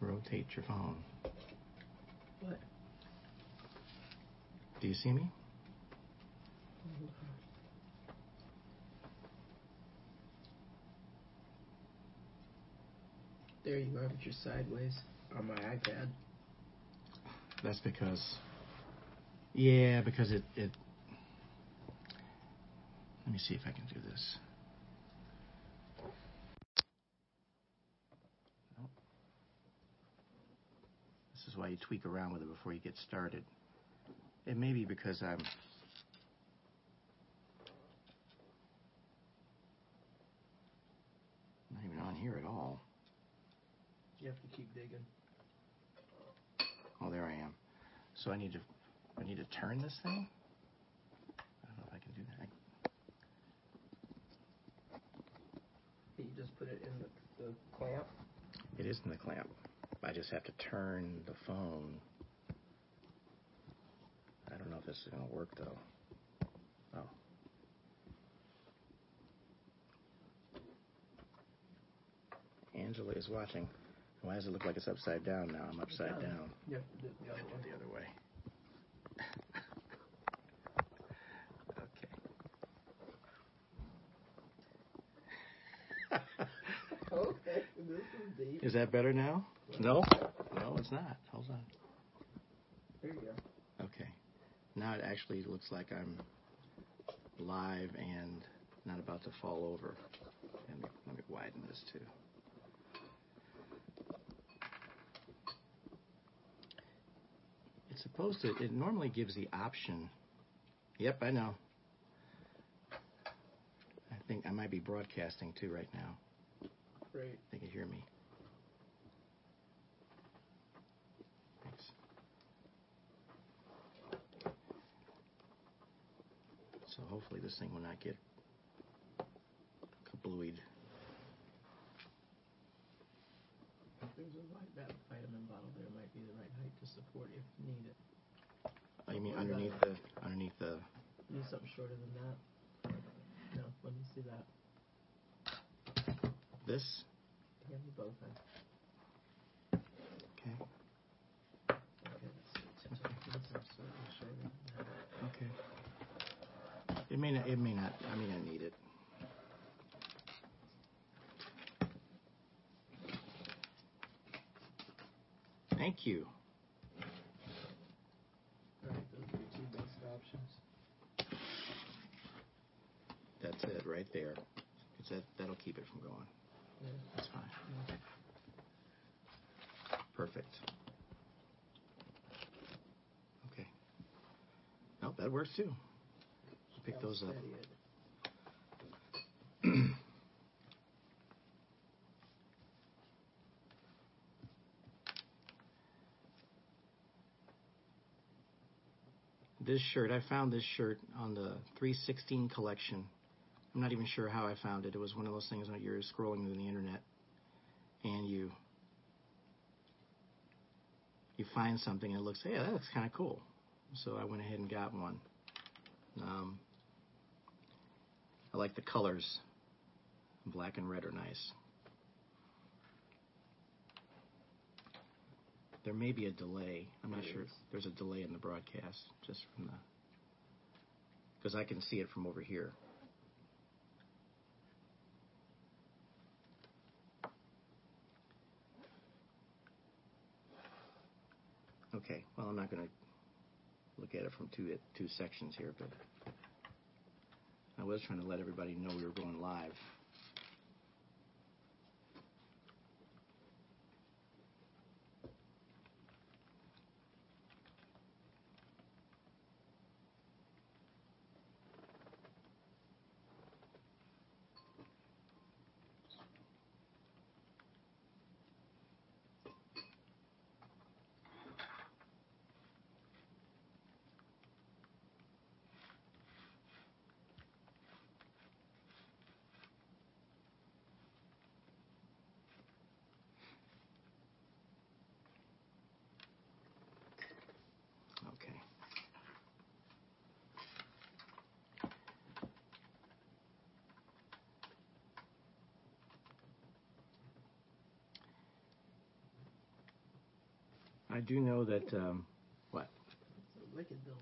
rotate your phone. What? Do you see me? There you are, but you're sideways on my iPad. That's because, yeah, because it, it, let me see if I can do this. Nope. This is why you tweak around with it before you get started. It may be because I'm not even on here at all. You have to keep digging. Oh, there I am. So I need to, I need to turn this thing. I don't know if I can do that. You just put it in the, the clamp. It is in the clamp. I just have to turn the phone. I don't know if this is going to work though. Oh. Angela is watching. Why does it look like it's upside down now? I'm upside down. Yep, the, the other Do one. it the other way. okay. Okay, this is that better now? No? No, it's not. Hold on. There you go. Okay. Now it actually looks like I'm live and not about to fall over. Let me, let me widen this too. It's supposed to, it normally gives the option. Yep, I know. I think I might be broadcasting too right now. Great. They can hear me. Thanks. So hopefully this thing will not get kablooied. If there's a right, that vitamin bottle there might be the right height to support if needed. Oh, you mean underneath the underneath the Need something shorter than that. No, let me see that. This? Hand me both then. Okay. Okay, let's see. Ten seconds, I'm slightly shorter than that. Okay. It may not. It may not. I may not need it. Thank you. All right, those are your two best options. That's it right there. that that'll keep it from going. Yeah. That's fine. yeah. Perfect. Okay. Nope, that works too. Pick those up. This shirt, I found this shirt on the 316 collection. I'm not even sure how I found it. It was one of those things that you're scrolling through the internet and you you find something and it looks, hey, that looks kind of cool. So I went ahead and got one. Um, I like the colors. Black and red are nice. There may be a delay. I'm not sure. There's a delay in the broadcast just from the because I can see it from over here. Okay. Well, I'm not going to look at it from two two sections here, but I was trying to let everybody know we were going live. I do know that um, what? It's a wicked delay.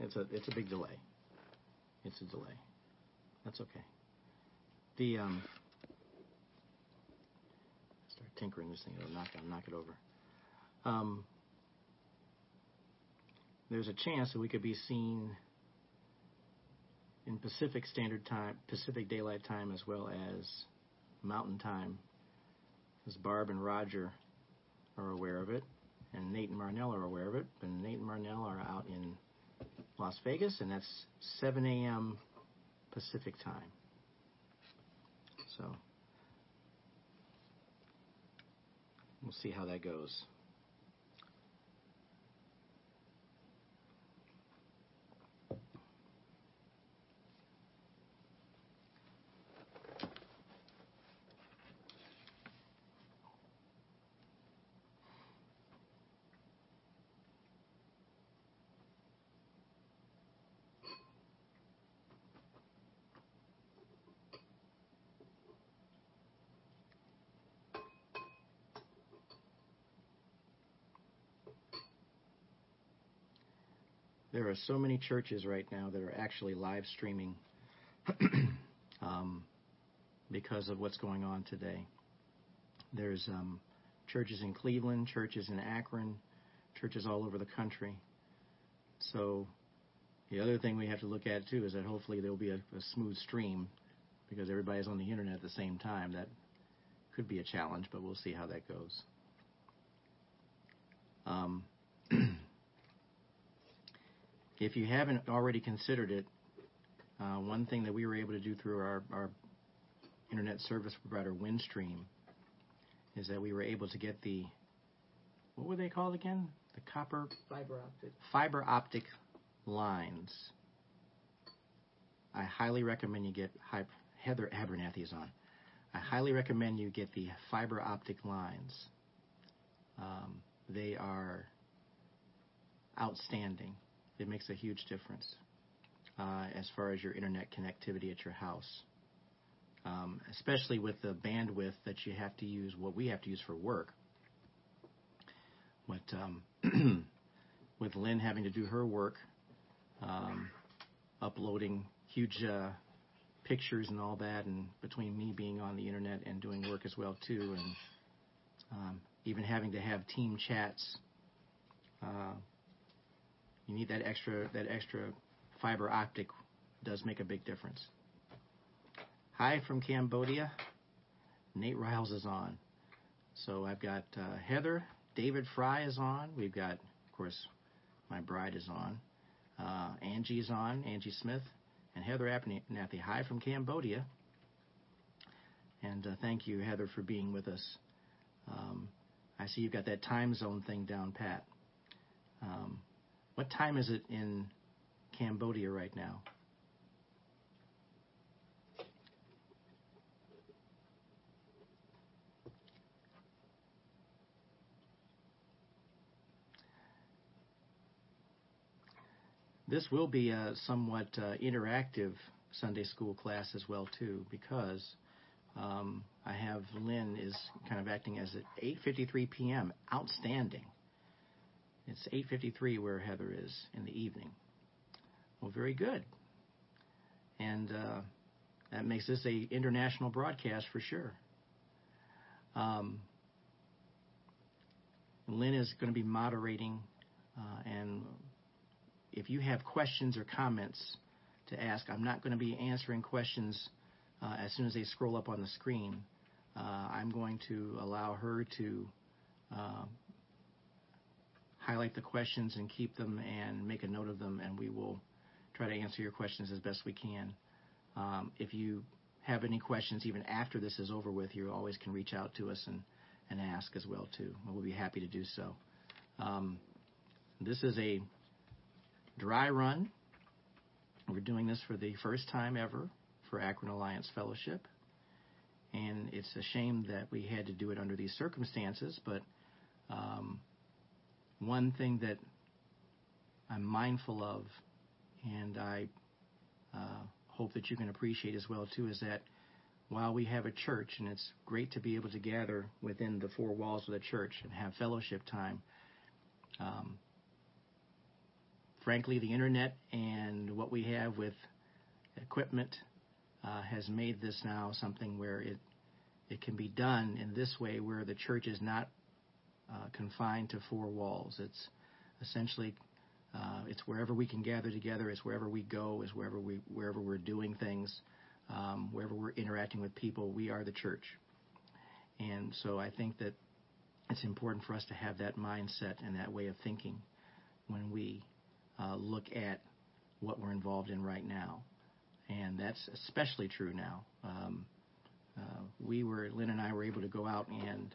it's a it's a big delay. It's a delay. That's okay. The um, start tinkering this thing. It'll knock I'll knock it over. Um, there's a chance that we could be seen in Pacific Standard Time, Pacific Daylight Time, as well as Mountain Time, as Barb and Roger are aware of it, and Nate and Marnell are aware of it. But Nate and Marnell are out in Las Vegas, and that's 7 a.m. Pacific Time. So we'll see how that goes. Are so many churches right now that are actually live streaming um, because of what's going on today. There's um, churches in Cleveland, churches in Akron, churches all over the country. So the other thing we have to look at too is that hopefully there will be a, a smooth stream because everybody's on the internet at the same time. That could be a challenge, but we'll see how that goes. Um, if you haven't already considered it, uh, one thing that we were able to do through our, our internet service provider, Windstream, is that we were able to get the what were they called again? The copper Fiber optic. fiber optic lines. I highly recommend you get Heather Abernathy is on. I highly recommend you get the fiber optic lines. Um, they are outstanding. It makes a huge difference uh, as far as your internet connectivity at your house, um, especially with the bandwidth that you have to use. What we have to use for work. What um, with Lynn having to do her work, um, uploading huge uh, pictures and all that, and between me being on the internet and doing work as well too, and um, even having to have team chats. Uh, you need that extra that extra fiber optic does make a big difference. Hi from Cambodia. Nate Riles is on. So I've got uh, Heather, David Fry is on. We've got, of course, my bride is on. Uh, Angie's on, Angie Smith, and Heather Abernathy. Hi from Cambodia. And uh, thank you, Heather, for being with us. Um, I see you've got that time zone thing down pat. Um, what time is it in Cambodia right now? This will be a somewhat uh, interactive Sunday school class as well too, because um, I have Lynn is kind of acting as at 8:53 p.m. Outstanding. It's 8:53 where Heather is in the evening. Well, very good. And uh, that makes this a international broadcast for sure. Um, Lynn is going to be moderating, uh, and if you have questions or comments to ask, I'm not going to be answering questions uh, as soon as they scroll up on the screen. Uh, I'm going to allow her to uh, highlight the questions and keep them and make a note of them, and we will try to answer your questions as best we can. Um, if you have any questions even after this is over with, you always can reach out to us and, and ask as well too. We'll be happy to do so. Um, this is a dry run. We're doing this for the first time ever for Akron Alliance Fellowship. And it's a shame that we had to do it under these circumstances, but um, one thing that I'm mindful of, and I uh, hope that you can appreciate as well too, is that while we have a church, and it's great to be able to gather within the four walls of the church and have fellowship time, um, frankly, the internet and what we have with equipment uh, has made this now something where it it can be done in this way, where the church is not uh, confined to four walls. It's essentially uh, it's wherever we can gather together. It's wherever we go. It's wherever we wherever we're doing things, um, wherever we're interacting with people. We are the church, and so I think that it's important for us to have that mindset and that way of thinking when we uh, look at what we're involved in right now, and that's especially true now. Um, uh, we were Lynn and I were able to go out and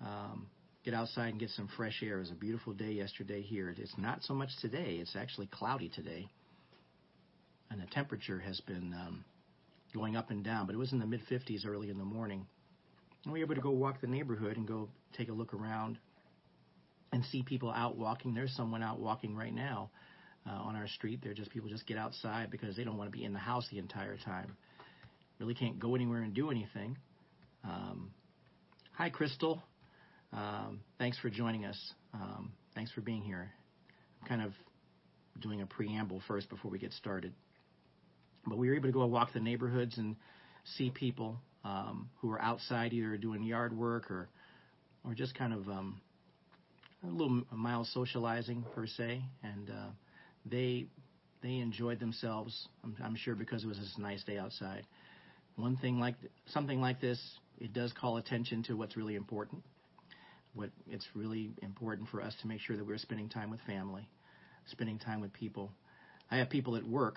um, get outside and get some fresh air. It was a beautiful day yesterday here. It's not so much today. It's actually cloudy today, and the temperature has been um, going up and down. But it was in the mid 50s early in the morning. And we were able to go walk the neighborhood and go take a look around and see people out walking. There's someone out walking right now uh, on our street. They're just people just get outside because they don't want to be in the house the entire time. Really can't go anywhere and do anything. Um, hi, Crystal. Um, thanks for joining us. Um, thanks for being here. I'm kind of doing a preamble first before we get started. But we were able to go walk the neighborhoods and see people um, who are outside either doing yard work or or just kind of um, a little mild socializing per se, and uh, they they enjoyed themselves. I'm, I'm sure because it was this nice day outside. One thing like something like this, it does call attention to what's really important what it's really important for us to make sure that we're spending time with family, spending time with people. I have people at work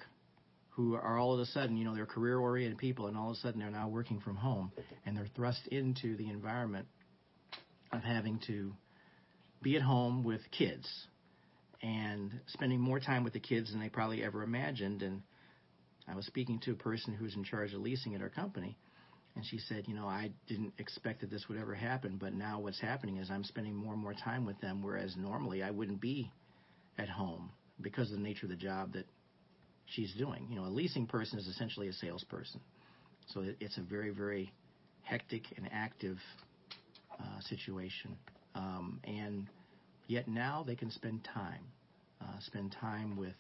who are all of a sudden, you know, they're career oriented people, and all of a sudden they're now working from home, and they're thrust into the environment of having to be at home with kids and spending more time with the kids than they probably ever imagined. And I was speaking to a person who's in charge of leasing at our company, and she said, you know, I didn't expect that this would ever happen, but now what's happening is I'm spending more and more time with them, whereas normally I wouldn't be at home because of the nature of the job that she's doing. You know, a leasing person is essentially a salesperson. So it's a very, very hectic and active uh, situation. Um, and yet now they can spend time, uh, spend time with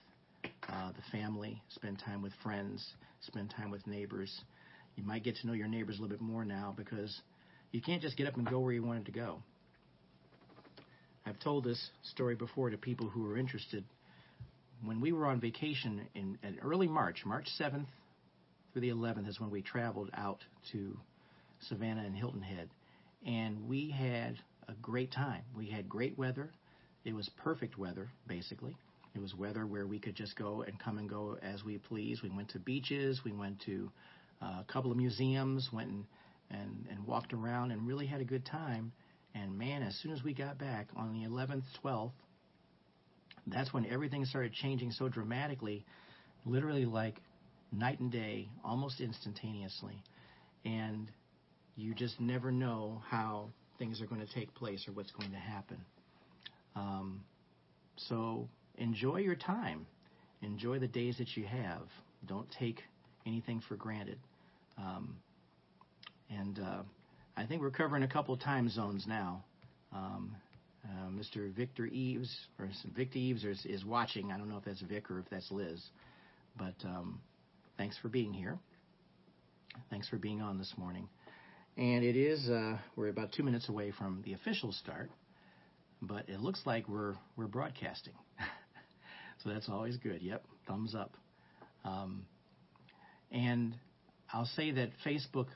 uh, the family, spend time with friends, spend time with neighbors you might get to know your neighbors a little bit more now because you can't just get up and go where you wanted to go. I've told this story before to people who are interested. When we were on vacation in, in early March, March 7th through the 11th is when we traveled out to Savannah and Hilton Head. And we had a great time. We had great weather. It was perfect weather, basically. It was weather where we could just go and come and go as we please. We went to beaches. We went to uh, a couple of museums, went and, and, and walked around and really had a good time. And man, as soon as we got back on the 11th, 12th, that's when everything started changing so dramatically, literally like night and day, almost instantaneously. And you just never know how things are going to take place or what's going to happen. Um, so enjoy your time. Enjoy the days that you have. Don't take anything for granted. Um, and uh, I think we're covering a couple time zones now. Um, uh, Mr. Victor Eves, or Victor Eves is, is, watching. I don't know if that's Vic or if that's Liz. But um, thanks for being here. Thanks for being on this morning. And it is, uh, we're about two minutes away from the official start, but it looks like we're, we're broadcasting. so that's always good. Yep, thumbs up. Um, and I'll say that Facebook,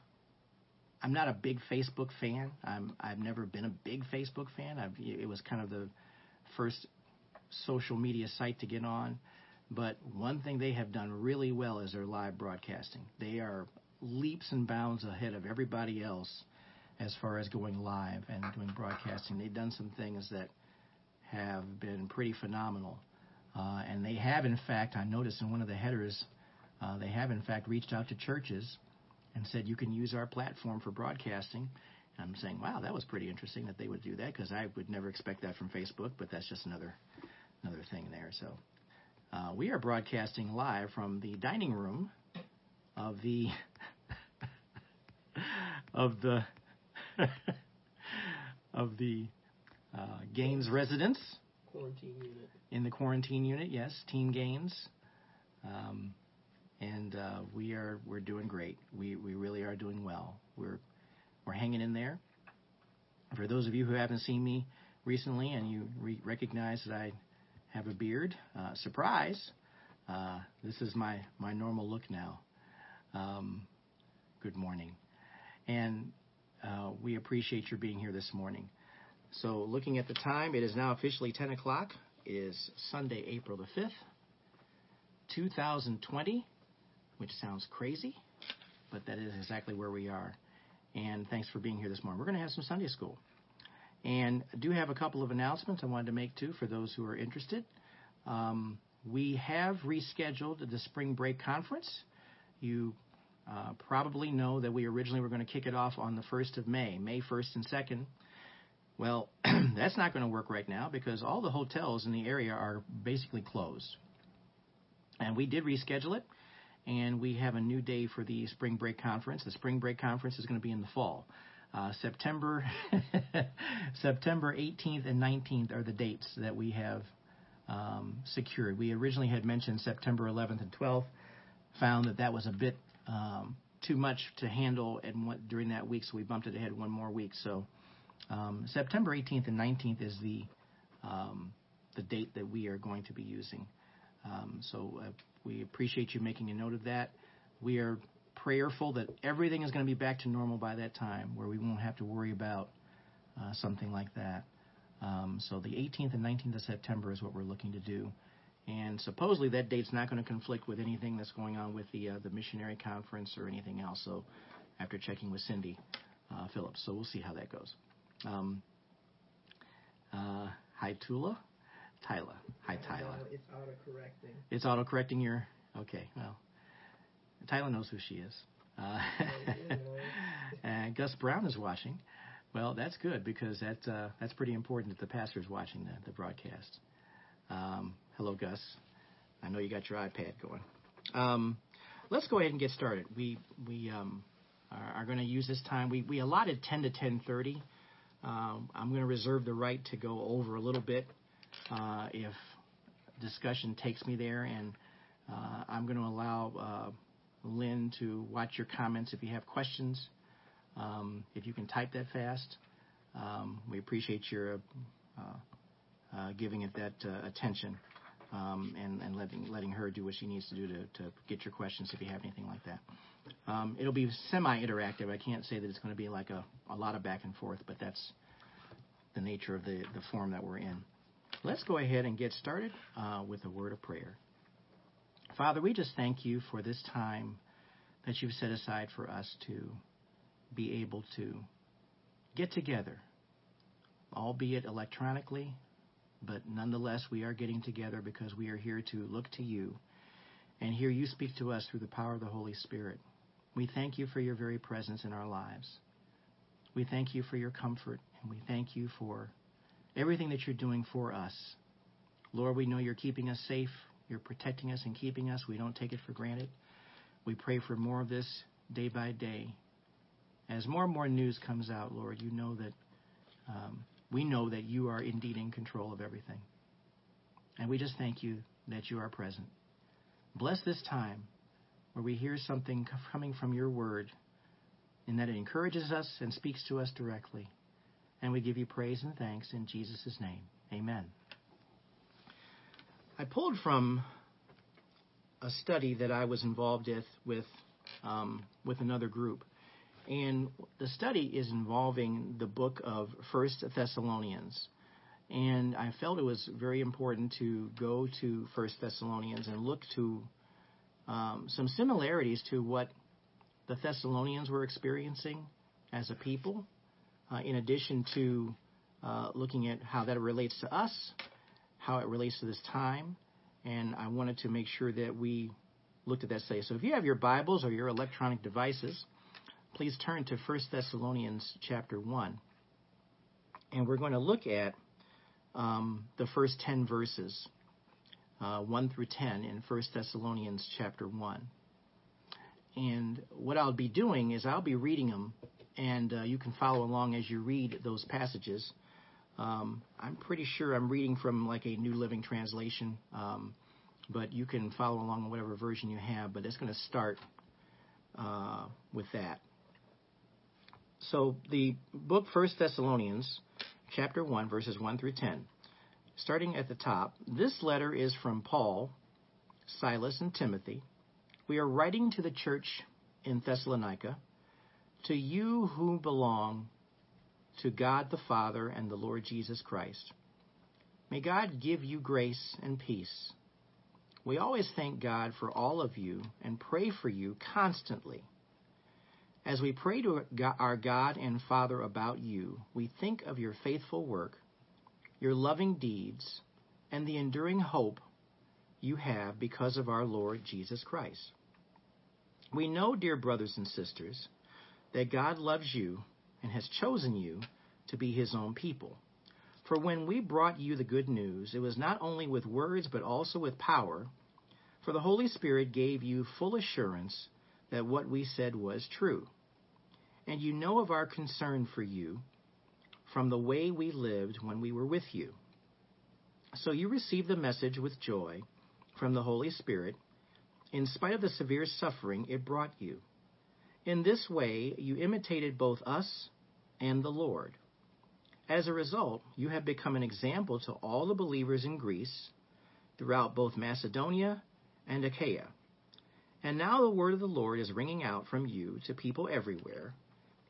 I'm not a big Facebook fan. I'm, I've never been a big Facebook fan. I've, it was kind of the first social media site to get on. But one thing they have done really well is their live broadcasting. They are leaps and bounds ahead of everybody else as far as going live and doing broadcasting. They've done some things that have been pretty phenomenal. Uh, and they have, in fact, I noticed in one of the headers uh, they have, in fact, reached out to churches and said, you can use our platform for broadcasting. And I'm saying, wow, that was pretty interesting that they would do that because I would never expect that from Facebook, but that's just another another thing there. So uh, we are broadcasting live from the dining room of the of the of the uh, Gaines residence Quarantine unit. in the quarantine unit. Yes, Team Gaines, um, and uh, we are we're doing great. We we really are doing well. We're we're hanging in there. For those of you who haven't seen me recently and you re- recognize that I have a beard, uh, surprise! Uh, this is my my normal look now. Um, good morning, and uh, we appreciate your being here this morning. So, looking at the time, it is now officially 10 o'clock. It is Sunday, April the 5th, 2020, which sounds crazy, but that is exactly where we are. And thanks for being here this morning. We're going to have some Sunday school. And I do have a couple of announcements I wanted to make too for those who are interested. Um, we have rescheduled the spring break conference. You uh, probably know that we originally were going to kick it off on the 1st of May, May 1st and 2nd. Well, that's not going to work right now because all the hotels in the area are basically closed. And we did reschedule it, and we have a new day for the spring break conference. The spring break conference is going to be in the fall. Uh, September September 18th and 19th are the dates that we have um, secured. We originally had mentioned September 11th and 12th. Found that that was a bit um, too much to handle and what, during that week, so we bumped it ahead one more week. So um, September 18th and 19th is the um, the date that we are going to be using. Um, so uh, we appreciate you making a note of that. We are prayerful that everything is going to be back to normal by that time, where we won't have to worry about uh, something like that. Um, so the 18th and 19th of September is what we're looking to do. And supposedly that date's not going to conflict with anything that's going on with the uh, the missionary conference or anything else. So after checking with Cindy uh, Phillips, so we'll see how that goes. Um, uh, hi Tula, Tyla. Hi Tyla. It's auto correcting. It's auto correcting your. Okay, well, Tyla knows who she is. Uh, and Gus Brown is watching. Well, that's good because that uh, that's pretty important that the pastor is watching the, the broadcast. Um, hello, Gus. I know you got your iPad going. Um, let's go ahead and get started. We we um, are, are going to use this time. We we allotted 10 to 10:30. Um, I'm going to reserve the right to go over a little bit uh, if discussion takes me there, and uh, I'm going to allow uh, Lynn to watch your comments if you have questions. Um, if you can type that fast, um, we appreciate your uh, giving it that attention um, and, and letting letting her do what she needs to do to, to get your questions if you have anything like that. Um, it'll be semi-interactive. I can't say that it's going to be like a, a lot of back and forth, but that's the nature of the, the form that we're in. Let's go ahead and get started uh, with a word of prayer. Father, we just thank you for this time that you've set aside for us to be able to get together, albeit electronically, but nonetheless, we are getting together because we are here to look to you and hear you speak to us through the power of the Holy Spirit. We thank you for your very presence in our lives. We thank you for your comfort, and we thank you for everything that you're doing for us. Lord, we know you're keeping us safe. You're protecting us and keeping us. We don't take it for granted. We pray for more of this day by day. As more and more news comes out, Lord, you know that um, we know that you are indeed in control of everything. And we just thank you that you are present. Bless this time where we hear something coming from your word and that it encourages us and speaks to us directly. And we give you praise and thanks in Jesus' name. Amen. I pulled from a study that I was involved with with, um, with another group. And the study is involving the book of First Thessalonians. And I felt it was very important to go to First Thessalonians and look to um, some similarities to what the Thessalonians were experiencing as a people, in addition to uh, looking at how that relates to us, how it relates to this time, and I wanted to make sure that we looked at that study. So if you have your Bibles or your electronic devices, please turn to 1 Thessalonians chapter 1. And we're going to look at um, the first 10 verses, uh, 1 through 10 in 1 Thessalonians chapter 1. And what I'll be doing is I'll be reading them and uh, you can follow along as you read those passages. Um, I'm pretty sure I'm reading from like a New Living Translation, um, but you can follow along in whatever version you have. But it's going to start uh, with that. So the book First Thessalonians, chapter one, verses one through ten, starting at the top. This letter is from Paul, Silas, and Timothy. We are writing to the church in Thessalonica, to you who belong to God the Father and the Lord Jesus Christ. May God give you grace and peace. We always thank God for all of you and pray for you constantly. As we pray to our God and Father about you, we think of your faithful work, your loving deeds, and the enduring hope you have because of our Lord Jesus Christ. We know, dear brothers and sisters, that God loves you and has chosen you to be his own people. For when we brought you the good news, it was not only with words but also with power, for the Holy Spirit gave you full assurance that what we said was true. And you know of our concern for you from the way we lived when we were with you. So you received the message with joy from the Holy Spirit in spite of the severe suffering it brought you. In this way, you imitated both us and the Lord. As a result, you have become an example to all the believers in Greece, throughout both Macedonia and Achaia. And now the word of the Lord is ringing out from you to people everywhere,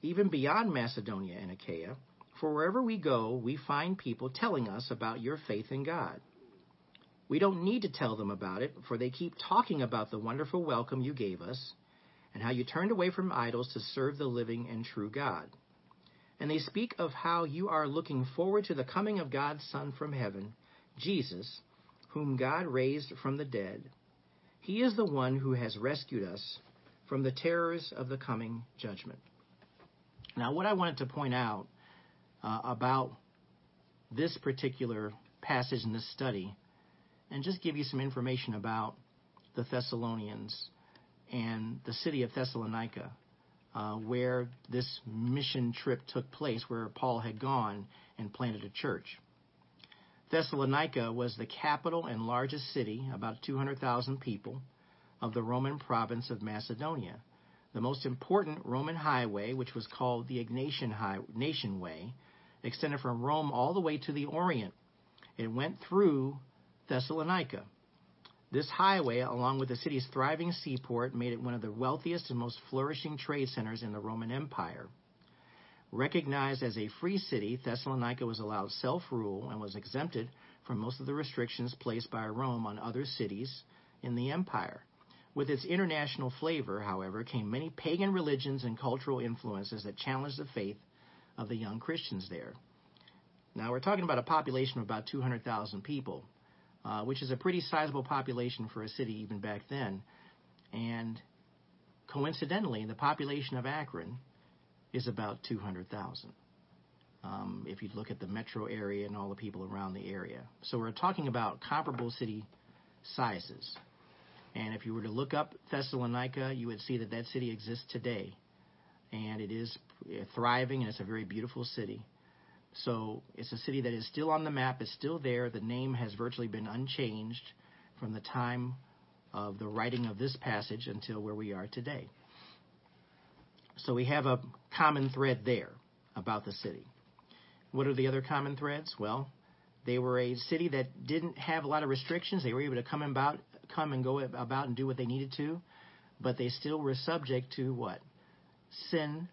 even beyond Macedonia and Achaia, for wherever we go, we find people telling us about your faith in God. We don't need to tell them about it, for they keep talking about the wonderful welcome you gave us and how you turned away from idols to serve the living and true God. And they speak of how you are looking forward to the coming of God's Son from heaven, Jesus, whom God raised from the dead. He is the one who has rescued us from the terrors of the coming judgment. Now, what I wanted to point out uh, about this particular passage in this study and just give you some information about the Thessalonians and the city of Thessalonica, uh, where this mission trip took place, where Paul had gone and planted a church. Thessalonica was the capital and largest city, about 200,000 people, of the Roman province of Macedonia. The most important Roman highway, which was called the Ignatian High, Nation Way, extended from Rome all the way to the Orient. It went through Thessalonica. This highway, along with the city's thriving seaport, made it one of the wealthiest and most flourishing trade centers in the Roman Empire. Recognized as a free city, Thessalonica was allowed self rule and was exempted from most of the restrictions placed by Rome on other cities in the empire. With its international flavor, however, came many pagan religions and cultural influences that challenged the faith of the young Christians there. Now, we're talking about a population of about 200,000 people uh, which is a pretty sizable population for a city even back then. And coincidentally, the population of Akron is about 200,000. Um, if you look at the metro area and all the people around the area. So we're talking about comparable city sizes. And if you were to look up Thessalonica, you would see that that city exists today. And it is thriving and it's a very beautiful city. So it's a city that is still on the map, it's still there. The name has virtually been unchanged from the time of the writing of this passage until where we are today. So we have a common thread there about the city. What are the other common threads? Well, they were a city that didn't have a lot of restrictions. They were able to come about, come and go about and do what they needed to, but they still were subject to what? Sin,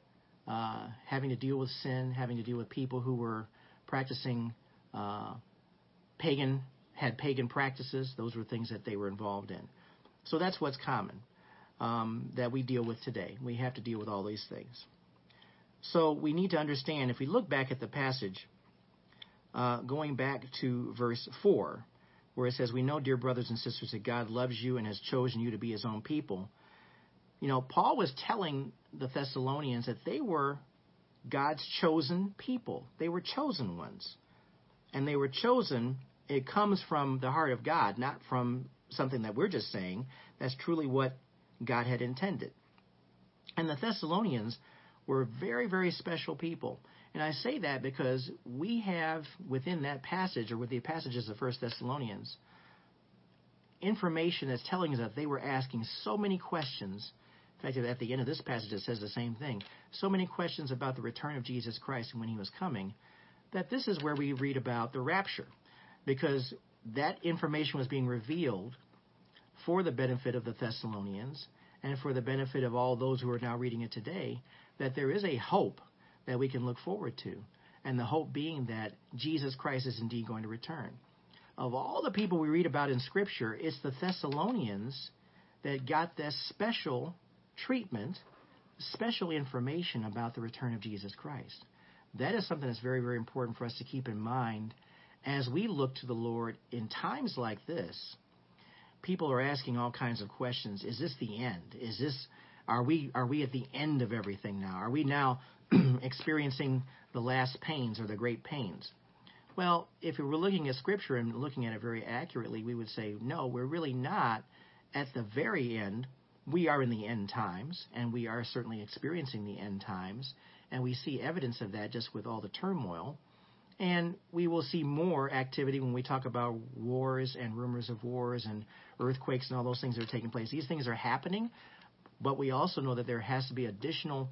uh, having to deal with sin, having to deal with people who were practicing uh, pagan, had pagan practices. Those were things that they were involved in. So that's what's common um, that we deal with today. We have to deal with all these things. So we need to understand if we look back at the passage, uh, going back to verse 4, where it says, We know, dear brothers and sisters, that God loves you and has chosen you to be his own people. You know, Paul was telling the Thessalonians that they were God's chosen people. They were chosen ones. And they were chosen, it comes from the heart of God, not from something that we're just saying. That's truly what God had intended. And the Thessalonians were very, very special people. And I say that because we have within that passage, or with the passages of First Thessalonians, information that's telling us that they were asking so many questions. In fact, at the end of this passage, it says the same thing. So many questions about the return of Jesus Christ and when he was coming, that this is where we read about the rapture. Because that information was being revealed for the benefit of the Thessalonians and for the benefit of all those who are now reading it today, that there is a hope that we can look forward to. And the hope being that Jesus Christ is indeed going to return. Of all the people we read about in Scripture, it's the Thessalonians that got this special treatment, special information about the return of Jesus Christ. That is something that's very, very important for us to keep in mind as we look to the Lord in times like this. People are asking all kinds of questions. Is this the end? Is this are we are we at the end of everything now? Are we now experiencing the last pains or the great pains? Well, if we were looking at Scripture and looking at it very accurately, we would say, no, we're really not at the very end. We are in the end times, and we are certainly experiencing the end times, and we see evidence of that just with all the turmoil. And we will see more activity when we talk about wars and rumors of wars and earthquakes and all those things that are taking place. These things are happening, but we also know that there has to be additional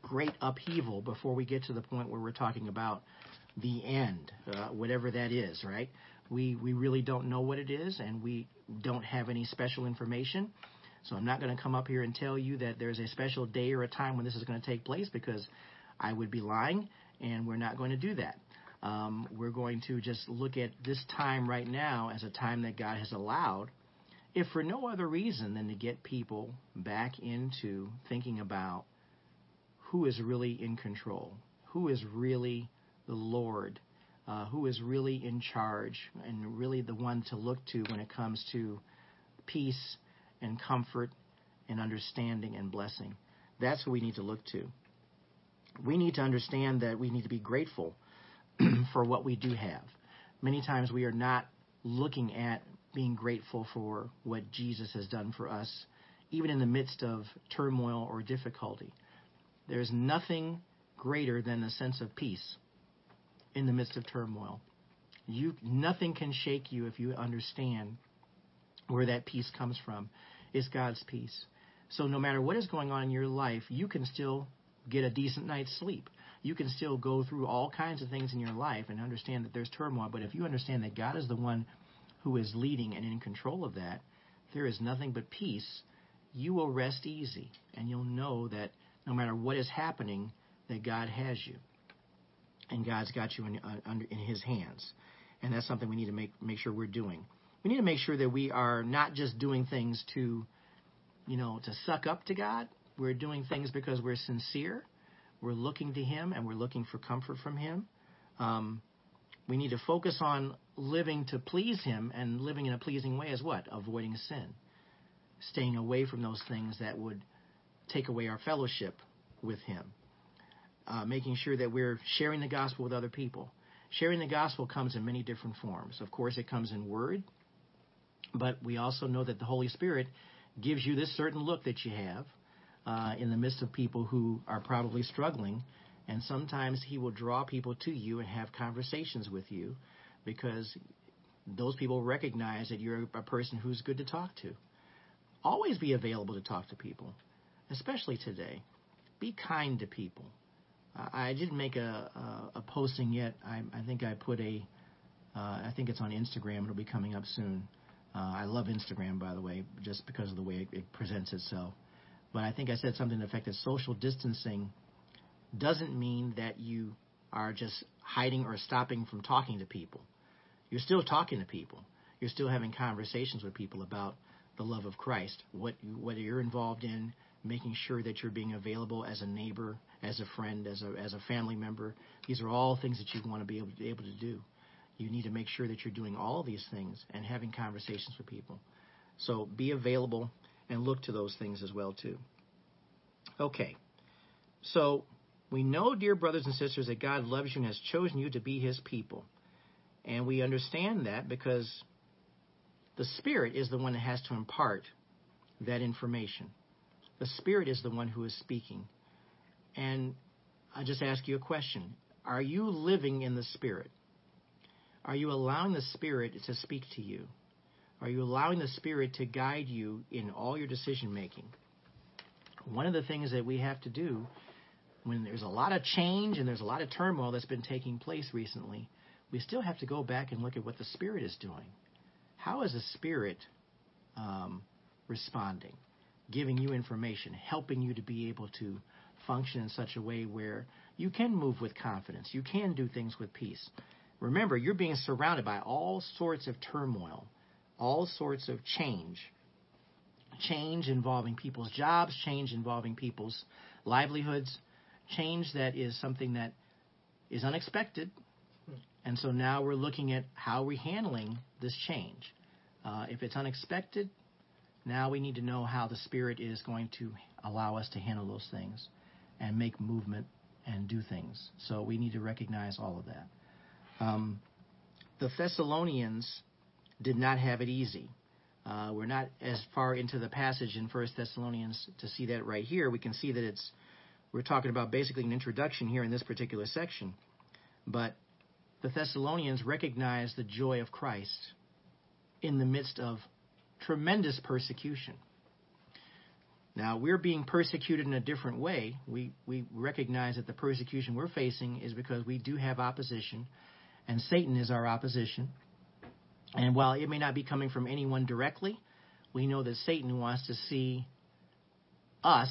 great upheaval before we get to the point where we're talking about the end, uh, whatever that is, right? We we really don't know what it is, and we don't have any special information. So I'm not going to come up here and tell you that there's a special day or a time when this is going to take place because I would be lying, and we're not going to do that. Um, we're going to just look at this time right now as a time that God has allowed, if for no other reason than to get people back into thinking about who is really in control, who is really the Lord, uh, who is really in charge and really the one to look to when it comes to peace and comfort and understanding and blessing. That's what we need to look to. We need to understand that we need to be grateful for what we do have. Many times we are not looking at being grateful for what Jesus has done for us, even in the midst of turmoil or difficulty. There's nothing greater than a sense of peace in the midst of turmoil. You nothing can shake you if you understand where that peace comes from. It's God's peace. So no matter what is going on in your life, you can still get a decent night's sleep. You can still go through all kinds of things in your life and understand that there's turmoil. But if you understand that God is the one who is leading and in control of that, there is nothing but peace. You will rest easy and you'll know that no matter what is happening, that God has you, and God's got you in, uh, in His hands, and that's something we need to make make sure we're doing. We need to make sure that we are not just doing things to, you know, to suck up to God. We're doing things because we're sincere. We're looking to Him, and we're looking for comfort from Him. Um, we need to focus on living to please Him and living in a pleasing way as what? Avoiding sin. Staying away from those things that would take away our fellowship with Him. Uh, making sure that we're sharing the gospel with other people. Sharing the gospel comes in many different forms. Of course, it comes in word, but we also know that the Holy Spirit gives you this certain look that you have uh, in the midst of people who are probably struggling. And sometimes He will draw people to you and have conversations with you because those people recognize that you're a person who's good to talk to. Always be available to talk to people especially today. Be kind to people. I didn't make a, a, a posting yet. I, I, think I put a, uh, I think it's on Instagram. It'll be coming up soon. Uh, I love Instagram, by the way, just because of the way it, it presents itself. But I think I said something to the effect that social distancing doesn't mean that you are just hiding or stopping from talking to people. You're still talking to people. You're still having conversations with people about the love of Christ, what what you're involved in, making sure that you're being available as a neighbor, as a friend, as a as a family member. These are all things that you want to be able to, be able to do. You need to make sure that you're doing all these things and having conversations with people. So be available and look to those things as well too. Okay. So we know, dear brothers and sisters, that God loves you and has chosen you to be his people. And we understand that because the Spirit is the one that has to impart that information. The Spirit is the one who is speaking. And I just ask you a question Are you living in the Spirit? Are you allowing the Spirit to speak to you? Are you allowing the Spirit to guide you in all your decision making? One of the things that we have to do when there's a lot of change and there's a lot of turmoil that's been taking place recently, we still have to go back and look at what the Spirit is doing. How is the Spirit um, responding, giving you information, helping you to be able to function in such a way where you can move with confidence, you can do things with peace? Remember, you're being surrounded by all sorts of turmoil, all sorts of change. Change involving people's jobs, change involving people's livelihoods, change that is something that is unexpected. And so now we're looking at how we're handling this change. Uh, if it's unexpected, now we need to know how the Spirit is going to allow us to handle those things and make movement and do things. So we need to recognize all of that. Um, the Thessalonians did not have it easy. Uh, we're not as far into the passage in First Thessalonians to see that right here. We can see that it's we're talking about basically an introduction here in this particular section, but the Thessalonians recognized the joy of Christ in the midst of tremendous persecution. Now, we're being persecuted in a different way. We, we recognize that the persecution we're facing is because we do have opposition and Satan is our opposition. And while it may not be coming from anyone directly, we know that Satan wants to see us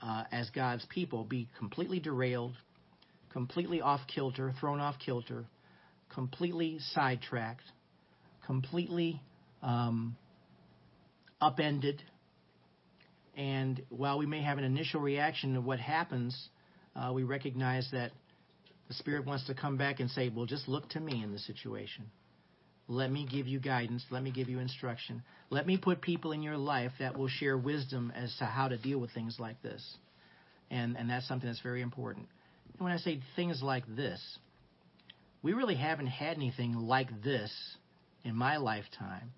uh, as God's people be completely derailed, completely off kilter, thrown off kilter, completely sidetracked, completely um, upended. And while we may have an initial reaction to what happens, uh, we recognize that the Spirit wants to come back and say, Well, just look to me in the situation. Let me give you guidance. Let me give you instruction. Let me put people in your life that will share wisdom as to how to deal with things like this. And, and that's something that's very important. And when I say things like this, we really haven't had anything like this in my lifetime.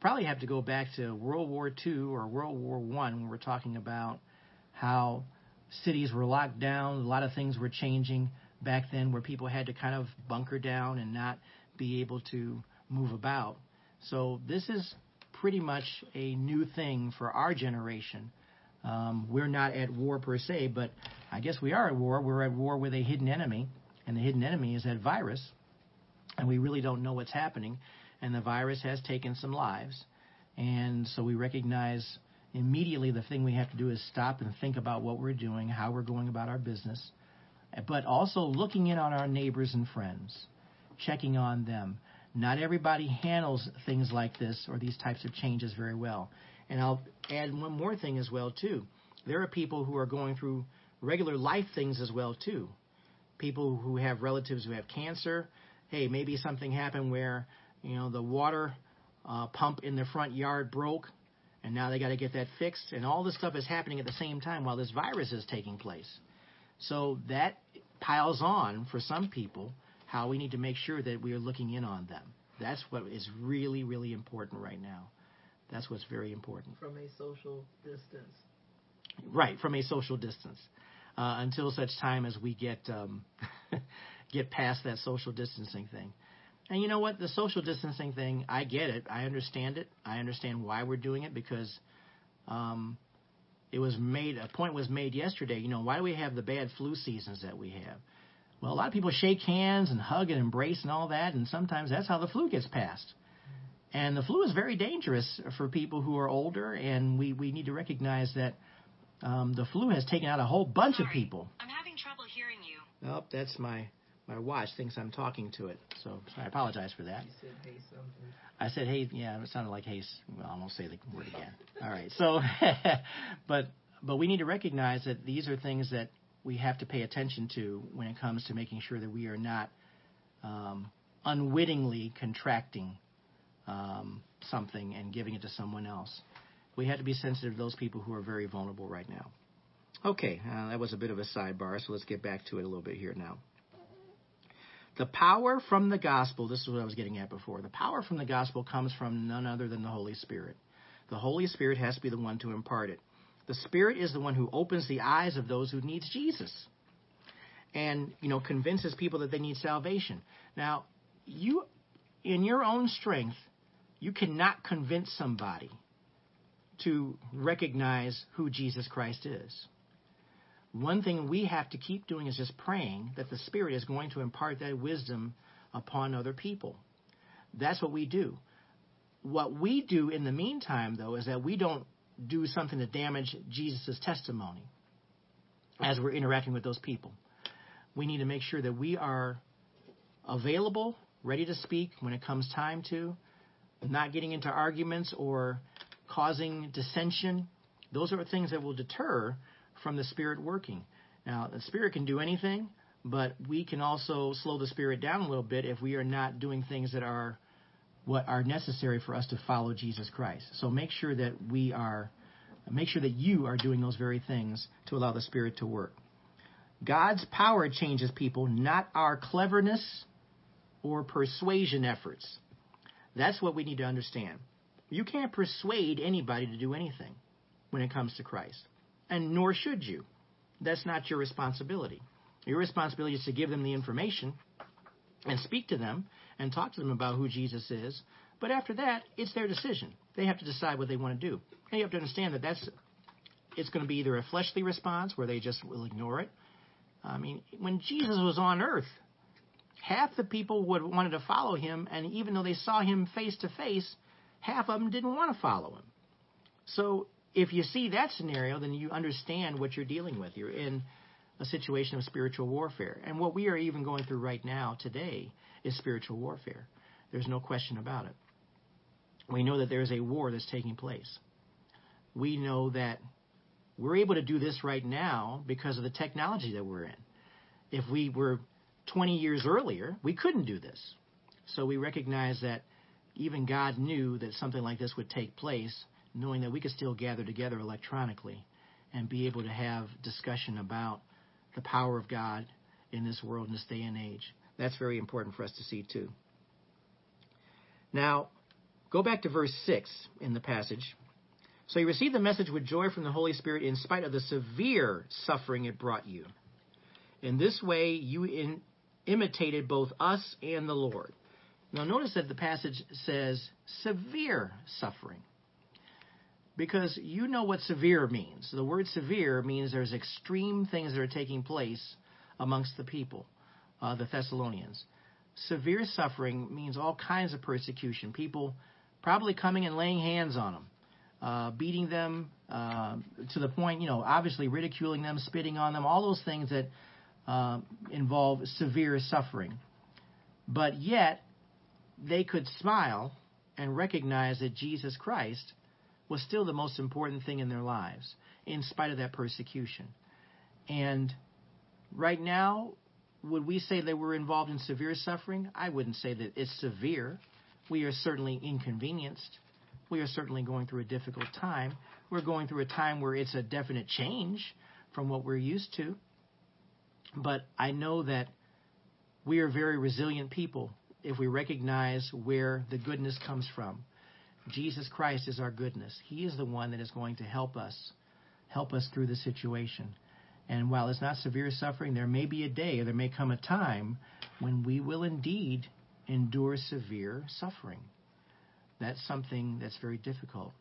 Probably have to go back to World War II or World War I when we're talking about how cities were locked down, a lot of things were changing back then where people had to kind of bunker down and not be able to move about. So this is pretty much a new thing for our generation. Um, we're not at war per se, but I guess we are at war. We're at war with a hidden enemy, and the hidden enemy is that virus, and we really don't know what's happening. And the virus has taken some lives, and so we recognize immediately the thing we have to do is stop and think about what we're doing, how we're going about our business, but also looking in on our neighbors and friends, checking on them. Not everybody handles things like this or these types of changes very well. And I'll add one more thing as well too. There are people who are going through regular life things as well too. People who have relatives who have cancer. Hey, maybe something happened where you know the water uh, pump in their front yard broke, and now they got to get that fixed. And all this stuff is happening at the same time while this virus is taking place. So that piles on for some people how we need to make sure that we are looking in on them. That's what is really, really important right now. That's what's very important. From a social distance. Right, from a social distance. Uh, until such time as we get um, get past that social distancing thing. And you know what? The social distancing thing, I get it. I understand it. I understand why we're doing it because um, it was made a point was made yesterday. You know, why do we have the bad flu seasons that we have? Well, a lot of people shake hands and hug and embrace and all that, and sometimes that's how the flu gets passed. And the flu is very dangerous for people who are older, and we, we need to recognize that um, the flu has taken out a whole bunch Sorry, of people. I'm having trouble hearing you. Oh, that's my my watch thinks I'm talking to it, so I apologize for that. You said, hey, something. I said, hey, yeah, it sounded like hey. Well, I won't say the word again. All right, so, but but we need to recognize that these are things that we have to pay attention to when it comes to making sure that we are not um, unwittingly contracting um, something and giving it to someone else. We have to be sensitive to those people who are very vulnerable right now. Okay, uh, that was a bit of a sidebar, so let's get back to it a little bit here now. The power from the gospel, this is what I was getting at before. The power from the gospel comes from none other than the Holy Spirit. The Holy Spirit has to be the one to impart it. The Spirit is the one who opens the eyes of those who needs Jesus, and you know convinces people that they need salvation. Now, you, in your own strength, you cannot convince somebody to recognize who Jesus Christ is. One thing we have to keep doing is just praying that the Spirit is going to impart that wisdom upon other people. That's what we do. What we do in the meantime, though, is that we don't do something to damage Jesus' testimony as we're interacting with those people. We need to make sure that we are available, ready to speak when it comes time to, not getting into arguments or causing dissension. Those are things that will deter from the Spirit working. Now, the Spirit can do anything, but we can also slow the Spirit down a little bit if we are not doing things that are what are necessary for us to follow Jesus Christ. So make sure that we are, make sure that you are doing those very things to allow the Spirit to work. God's power changes people, not our cleverness or persuasion efforts. That's what we need to understand. You can't persuade anybody to do anything when it comes to Christ, and nor should you. That's not your responsibility. Your responsibility is to give them the information and speak to them and talk to them about who Jesus is. But after that, it's their decision. They have to decide what they want to do. And you have to understand that that's it's going to be either a fleshly response where they just will ignore it. I mean, when Jesus was on earth, half the people would wanted to follow him, and even though they saw him face to face, half of them didn't want to follow him. So if you see that scenario, then you understand what you're dealing with. You're in a situation of spiritual warfare. And what we are even going through right now today is spiritual warfare. There's no question about it. We know that there is a war that's taking place. We know that we're able to do this right now because of the technology that we're in. If we were 20 years earlier, we couldn't do this. So we recognize that even God knew that something like this would take place, knowing that we could still gather together electronically and be able to have discussion about the power of God in this world in this day and age. That's very important for us to see too. Now, go back to verse 6 in the passage. So you received the message with joy from the Holy Spirit in spite of the severe suffering it brought you. In this way, you in, imitated both us and the Lord. Now, notice that the passage says severe suffering. Because you know what severe means. The word severe means there's extreme things that are taking place amongst the people, uh, the Thessalonians. Severe suffering means all kinds of persecution. People probably coming and laying hands on them, uh, beating them uh, to the point, you know, obviously ridiculing them, spitting on them, all those things that uh, involve severe suffering. But yet, they could smile and recognize that Jesus Christ was still the most important thing in their lives, in spite of that persecution. And right now, would we say that we're involved in severe suffering? I wouldn't say that it's severe. We are certainly inconvenienced. We are certainly going through a difficult time. We're going through a time where it's a definite change from what we're used to. But I know that we are very resilient people if we recognize where the goodness comes from. Jesus Christ is our goodness. He is the one that is going to help us, help us through the situation. And while it's not severe suffering, there may be a day, or there may come a time when we will indeed endure severe suffering. That's something that's very difficult.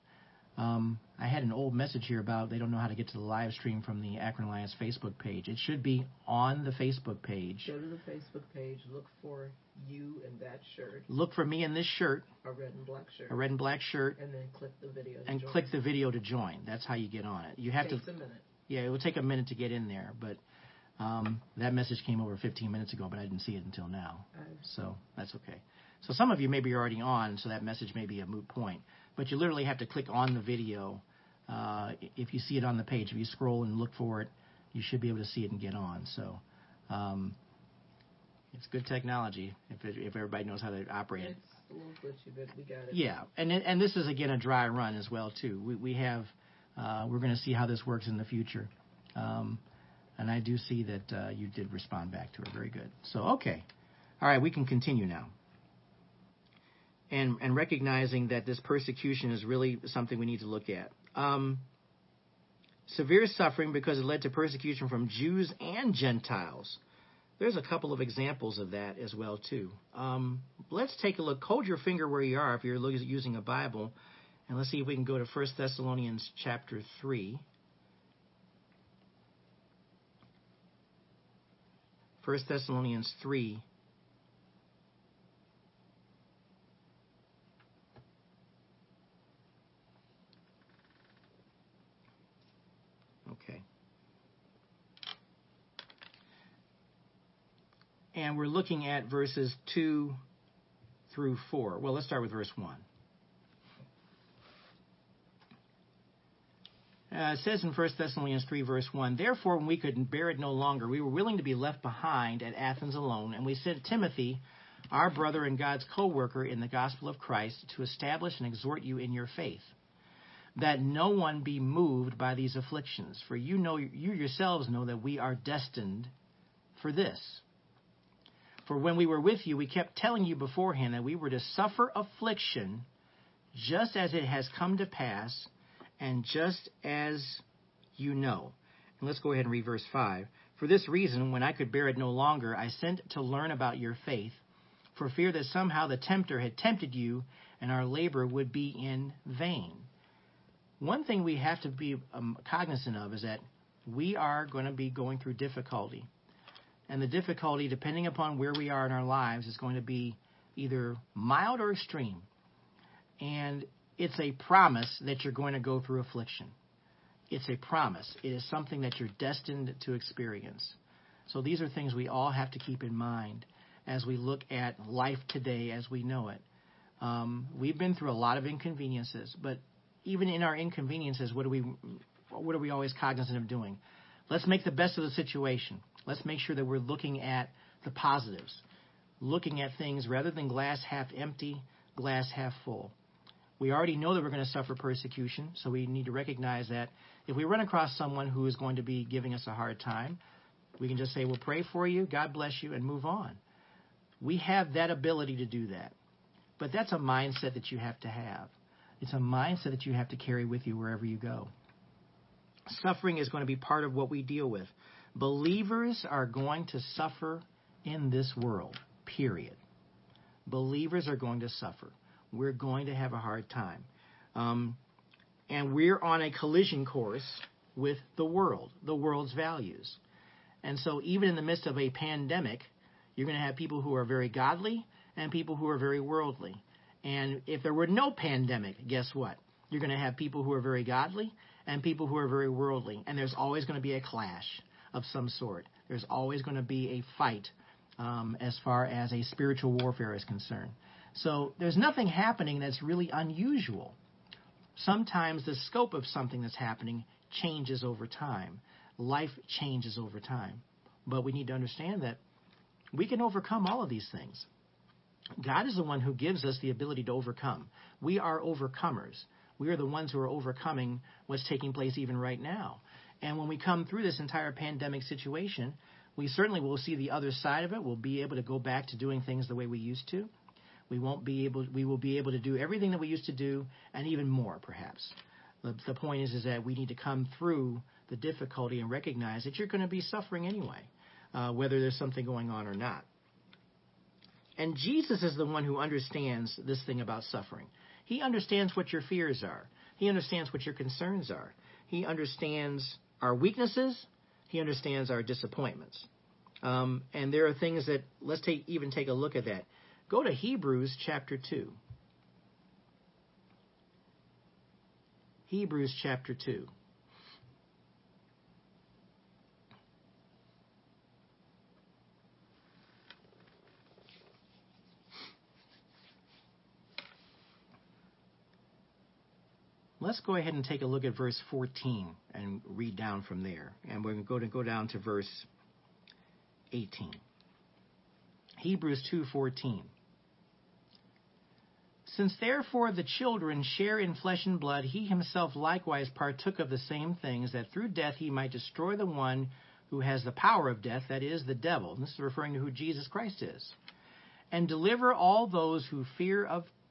Um, I had an old message here about they don't know how to get to the live stream from the Akron Alliance Facebook page. It should be on the Facebook page. Go to the Facebook page, look for you in that shirt. Look for me in this shirt. A red and black shirt. A red and black shirt. And then click the video. and join. click the video to join. That's how you get on it. You have Takes to. a minute. Yeah, it will take a minute to get in there, but um, that message came over 15 minutes ago, but I didn't see it until now. So that's okay. So some of you may be already on, so that message may be a moot point. But you literally have to click on the video. Uh, if you see it on the page, if you scroll and look for it, you should be able to see it and get on. So um, it's good technology if, it, if everybody knows how to operate it. A little glitchy, but we got it. Yeah, and and this is again a dry run as well too. We we have uh, we're going to see how this works in the future, um, and I do see that uh, you did respond back to it. Very good. So okay, all right, we can continue now. And and recognizing that this persecution is really something we need to look at. Um, severe suffering because it led to persecution from Jews and Gentiles. There's a couple of examples of that as well too. Um, let's take a look. Hold your finger where you are if you're using a Bible, and let's see if we can go to 1 Thessalonians chapter 3. 1 Thessalonians 3. Okay. And we're looking at verses 2 through 4. Well, let's start with verse 1. Uh, it says in 1 Thessalonians 3, verse 1 Therefore, when we could bear it no longer, we were willing to be left behind at Athens alone, and we sent Timothy, our brother and God's co worker in the gospel of Christ, to establish and exhort you in your faith, that no one be moved by these afflictions. For you know you yourselves know that we are destined for this. For when we were with you, we kept telling you beforehand that we were to suffer affliction, just as it has come to pass and just as you know. And let's go ahead and read verse 5. For this reason, when I could bear it no longer, I sent to learn about your faith, for fear that somehow the tempter had tempted you and our labor would be in vain. One thing we have to be um, cognizant of is that we are going to be going through difficulty. And the difficulty, depending upon where we are in our lives, is going to be either mild or extreme. And it's a promise that you're going to go through affliction. It's a promise. It is something that you're destined to experience. So these are things we all have to keep in mind as we look at life today as we know it. Um, we've been through a lot of inconveniences, but even in our inconveniences, what do we what are we always cognizant of doing? Let's make the best of the situation. Let's make sure that we're looking at the positives, looking at things rather than glass half empty, glass half full. We already know that we're going to suffer persecution, so we need to recognize that if we run across someone who is going to be giving us a hard time, we can just say, We'll pray for you, God bless you, and move on. We have that ability to do that. But that's a mindset that you have to have. It's a mindset that you have to carry with you wherever you go. Suffering is going to be part of what we deal with. Believers are going to suffer in this world, period. Believers are going to suffer we're going to have a hard time. Um, and we're on a collision course with the world, the world's values. And so, even in the midst of a pandemic, you're going to have people who are very godly and people who are very worldly. And if there were no pandemic, guess what? You're going to have people who are very godly and people who are very worldly. And there's always going to be a clash of some sort. There's always going to be a fight um, as far as a spiritual warfare is concerned. So there's nothing happening that's really unusual. Sometimes the scope of something that's happening changes over time. Life changes over time. But we need to understand that we can overcome all of these things. God is the one who gives us the ability to overcome. We are overcomers. We are the ones who are overcoming what's taking place even right now. And when we come through this entire pandemic situation, we certainly will see the other side of it. We'll be able to go back to doing things the way we used to. We won't be able. We will be able to do everything that we used to do, and even more, perhaps. The, the point is, is that we need to come through the difficulty and recognize that you're going to be suffering anyway, uh, whether there's something going on or not. And Jesus is the one who understands this thing about suffering. He understands what your fears are. He understands what your concerns are. He understands our weaknesses. He understands our disappointments. Um, and there are things that let's take even take a look at that. Go to Hebrews chapter 2. Hebrews chapter 2. Let's go ahead and take a look at verse 14 and read down from there. And we're going to go down to verse 18. Hebrews 2:14. Since therefore the children share in flesh and blood, he himself likewise partook of the same things, that through death he might destroy the one who has the power of death, that is, the devil. And this is referring to who Jesus Christ is. And deliver all those who fear of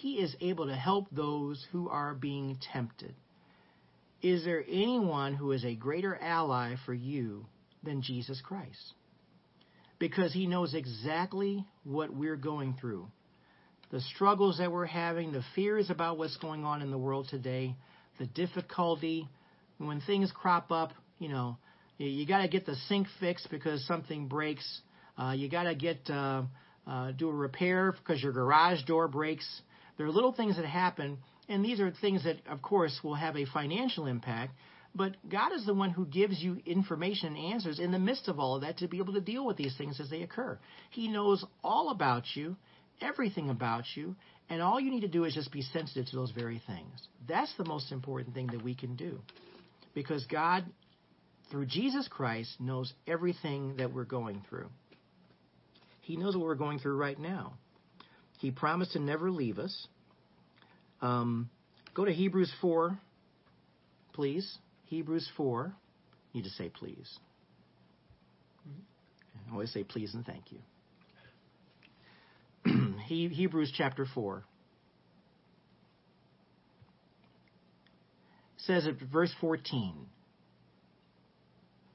he is able to help those who are being tempted. Is there anyone who is a greater ally for you than Jesus Christ? Because he knows exactly what we're going through. The struggles that we're having, the fears about what's going on in the world today, the difficulty, when things crop up, you know, you got to get the sink fixed because something breaks. Uh, you got to get uh, uh, do a repair because your garage door breaks. There are little things that happen, and these are things that, of course, will have a financial impact. But God is the one who gives you information and answers in the midst of all of that to be able to deal with these things as they occur. He knows all about you, everything about you, and all you need to do is just be sensitive to those very things. That's the most important thing that we can do. Because God, through Jesus Christ, knows everything that we're going through. He knows what we're going through right now. He promised to never leave us. Um, go to Hebrews 4, please. Hebrews 4. You need to say please. I always say please and thank you. he, Hebrews chapter 4. says at verse 14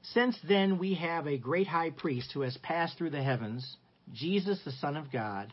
Since then we have a great high priest who has passed through the heavens, Jesus the Son of God,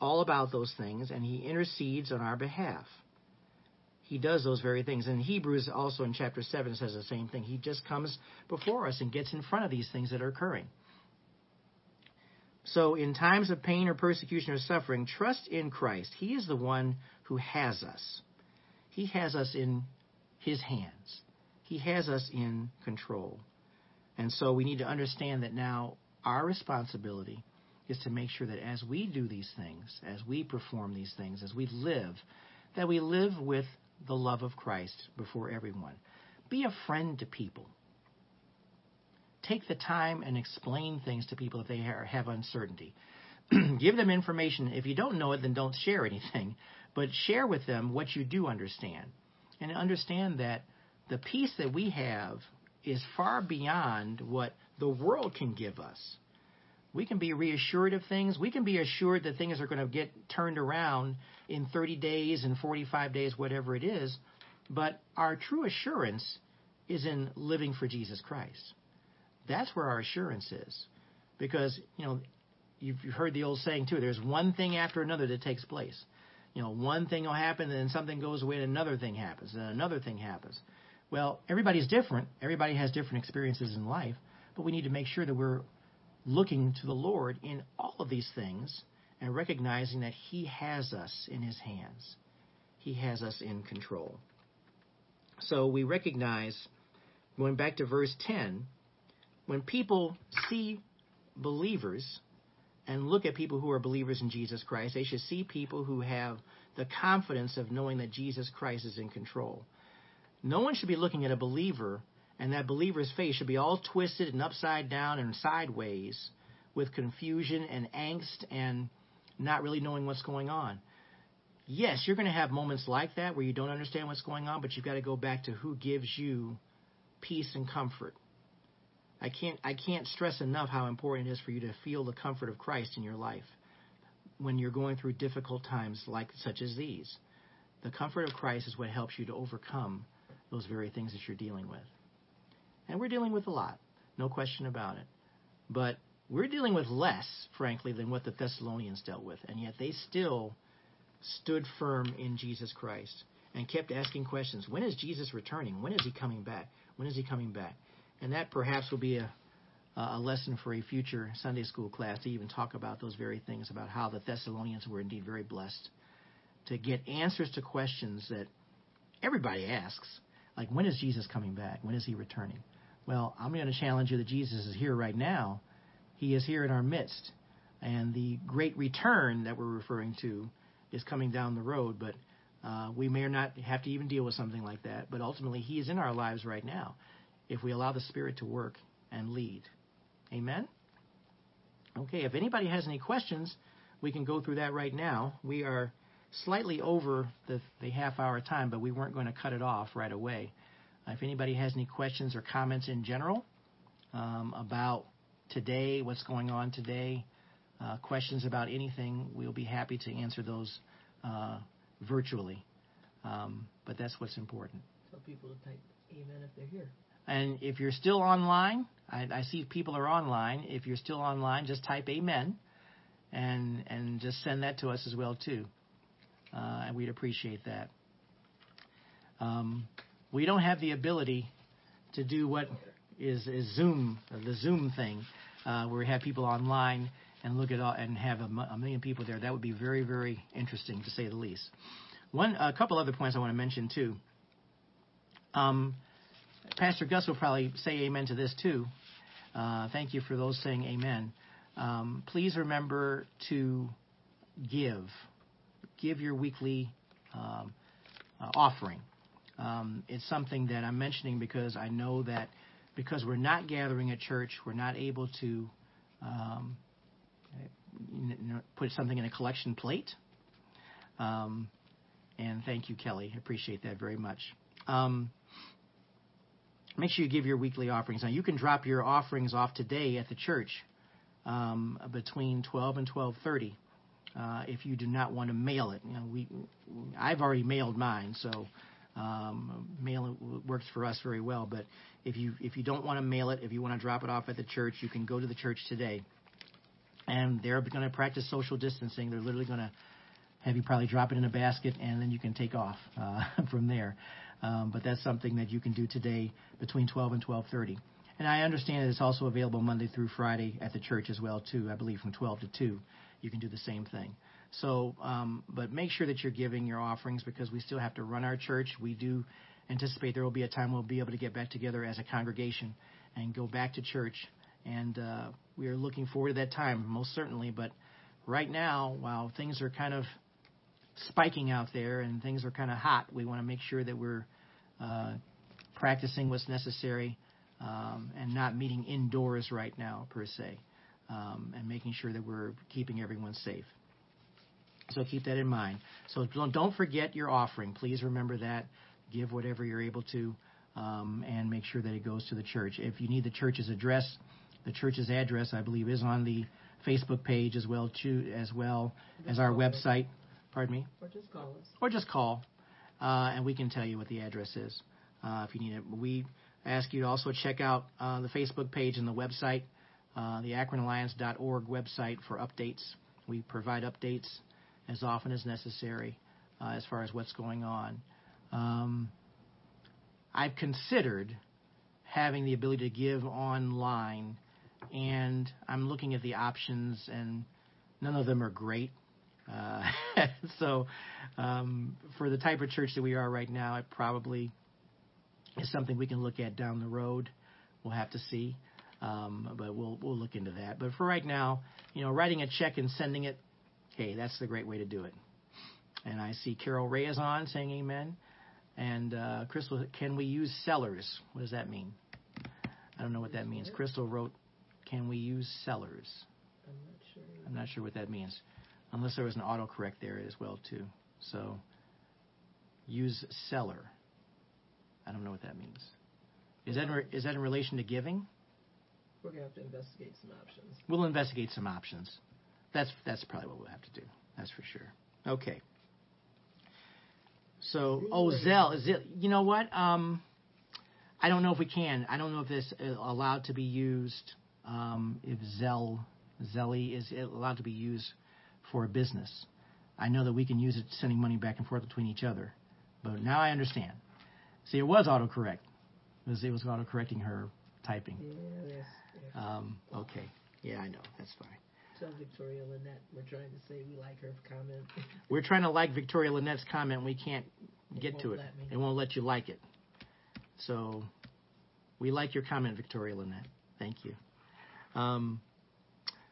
all about those things and He intercedes on our behalf. He does those very things. And Hebrews, also in chapter 7, says the same thing. He just comes before us and gets in front of these things that are occurring. So, in times of pain or persecution or suffering, trust in Christ. He is the one who has us. He has us in His hands. He has us in control. And so we need to understand that now our responsibility is to make sure that as we do these things, as we perform these things, as we live, that we live with the love of Christ before everyone. Be a friend to people. Take the time and explain things to people if they have uncertainty. Give them information. If you don't know it, then don't share anything. But share with them what you do understand. And understand that the peace that we have is far beyond what the world can give us. We can be reassured of things. We can be assured that things are going to get turned around in 30 days and 45 days, whatever it is. But our true assurance is in living for Jesus Christ. That's where our assurance is. Because, you know, you've heard the old saying too there's one thing after another that takes place. You know, one thing will happen, and then something goes away, and another thing happens, and another thing happens. Well, everybody's different. Everybody has different experiences in life, but we need to make sure that we're looking to the Lord in all of these things and recognizing that He has us in His hands. He has us in control. So we recognize, going back to verse 10, when people see believers and look at people who are believers in Jesus Christ, they should see people who have the confidence of knowing that Jesus Christ is in control. No one should be looking at a believer and that believer's face should be all twisted and upside down and sideways with confusion and angst and not really knowing what's going on. Yes, you're going to have moments like that where you don't understand what's going on, but you've got to go back to who gives you peace and comfort. I can't I can't stress enough how important it is for you to feel the comfort of Christ in your life when you're going through difficult times like such as these. The comfort of Christ is what helps you to overcome those very things that you're dealing with. And we're dealing with a lot, no question about it. But we're dealing with less, frankly, than what the Thessalonians dealt with. And yet they still stood firm in Jesus Christ and kept asking questions. When is Jesus returning? When is he coming back? When is he coming back? And that perhaps will be a, a lesson for a future Sunday school class to even talk about those very things about how the Thessalonians were indeed very blessed to get answers to questions that everybody asks, like when is Jesus coming back? When is he returning? Well, I'm going to challenge you that Jesus is here right now. He is here in our midst. And the great return that we're referring to is coming down the road, but uh, we may or not have to even deal with something like that. But ultimately, He is in our lives right now if we allow the Spirit to work and lead. Amen? Okay, if anybody has any questions, we can go through that right now. We are slightly over the, the half hour time, but we weren't going to cut it off right away. Uh, if anybody has any questions or comments in general um, about today, what's going on today, uh, questions about anything, we'll be happy to answer those uh, virtually. Um, but that's what's important. Tell people to type amen if they're here. And if you're still online, I, I see people are online. If you're still online, just type amen and and just send that to us as well too. Uh, and we'd appreciate that. Um, we don't have the ability to do what is, is Zoom, the Zoom thing, uh, where we have people online and look at all, and have a, a, million people there. That would be very, very interesting to say the least. One, a couple other points I want to mention too. Um, Pastor Gus will probably say amen to this too. Uh, thank you for those saying amen. Um, please remember to give. Give your weekly um, uh, offering. Um, it's something that I'm mentioning because I know that because we're not gathering at church, we're not able to um, put something in a collection plate. Um, and thank you, Kelly. I appreciate that very much. Um, make sure you give your weekly offerings. Now, you can drop your offerings off today at the church um, between 12 and 12:30. Uh, if you do not want to mail it, you know, we I've already mailed mine, so um, mail works for us very well. But if you if you don't want to mail it, if you want to drop it off at the church, you can go to the church today and they're going to practice social distancing. They're literally going to have you probably drop it in a basket, and then you can take off uh, from there. Um, but that's something that you can do today between 12 and 12:30. And I understand that it's also available Monday through Friday at the church as well too. I believe from 12 to 2, you can do the same thing. So, um, but make sure that you're giving your offerings because we still have to run our church. We do anticipate there will be a time we'll be able to get back together as a congregation and go back to church and uh, we are looking forward to that time, most certainly. But right now, while things are kind of spiking out there and things are kind of hot, we want to make sure that we're uh, practicing what's necessary um, and not meeting indoors right now, per se, um, and making sure that we're keeping everyone safe. So keep that in mind. So don't forget your offering. Please remember that. Give whatever you're able to, um, and make sure that it goes to the church. If you need the church's address, the church's address, I believe, is on the Facebook page as well, too, as well as our website. Pardon me. Or just call us. Or just call, uh, and we can tell you what the address is uh, if you need it. We ask you to also check out uh, the Facebook page and the website, uh, the AkronAlliance.org website for updates. We provide updates as often as necessary uh, as far as what's going on. Um, I've considered having the ability to give online and I'm looking at the options, and none of them are great. Uh, so, um, for the type of church that we are right now, it probably is something we can look at down the road. We'll have to see, um, but we'll we'll look into that. But for right now, you know, writing a check and sending it, hey, that's the great way to do it. And I see Carol Ray is on saying Amen. And uh, Crystal, can we use sellers? What does that mean? I don't know what that means. Crystal wrote can we use sellers? I'm not sure. I'm not sure what that means, unless there was an autocorrect there as well too. So use seller. I don't know what that means. Is that in re- is that in relation to giving? We're gonna have to investigate some options. We'll investigate some options. That's that's probably what we'll have to do. That's for sure. Okay. So, oh, Zelle is it? You know what? Um, I don't know if we can. I don't know if this is allowed to be used um, if Zelle, Zelly is allowed to be used for a business. I know that we can use it sending money back and forth between each other, but now I understand. See, it was autocorrect. It was, it was autocorrecting her typing. Yes. Um, okay. Yeah, I know. That's fine. Tell Victoria Lynette we're trying to say we like her comment. We're trying to like Victoria Lynette's comment. We can't It get to it. It won't let you like it. So we like your comment, Victoria Lynette. Thank you. Um,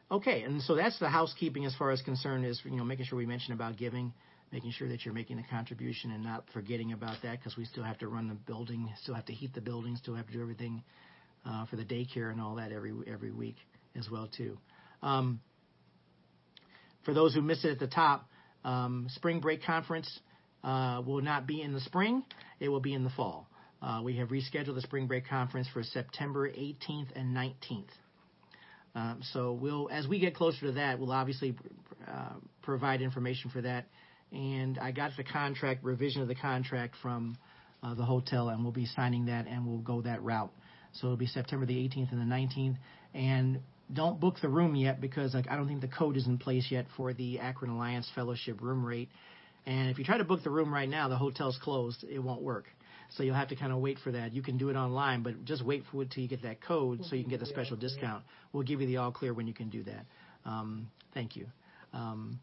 okay, and so that's the housekeeping as far as concerned is you know making sure we mention about giving, making sure that you're making a contribution and not forgetting about that because we still have to run the building, still have to heat the building, still have to do everything uh, for the daycare and all that every every week as well too. Um, for those who missed it at the top, um, spring break conference uh, will not be in the spring; it will be in the fall. Uh, we have rescheduled the spring break conference for September 18th and 19th. Um, so we'll, as we get closer to that, we'll obviously uh, provide information for that. And I got the contract revision of the contract from uh, the hotel, and we'll be signing that, and we'll go that route. So it'll be September the 18th and the 19th. And don't book the room yet because like, I don't think the code is in place yet for the Akron Alliance Fellowship room rate. And if you try to book the room right now, the hotel's closed. It won't work. So you'll have to kind of wait for that. You can do it online, but just wait for it till you get that code so you can get the special discount. We'll give you the all clear when you can do that. Um, thank you. Um,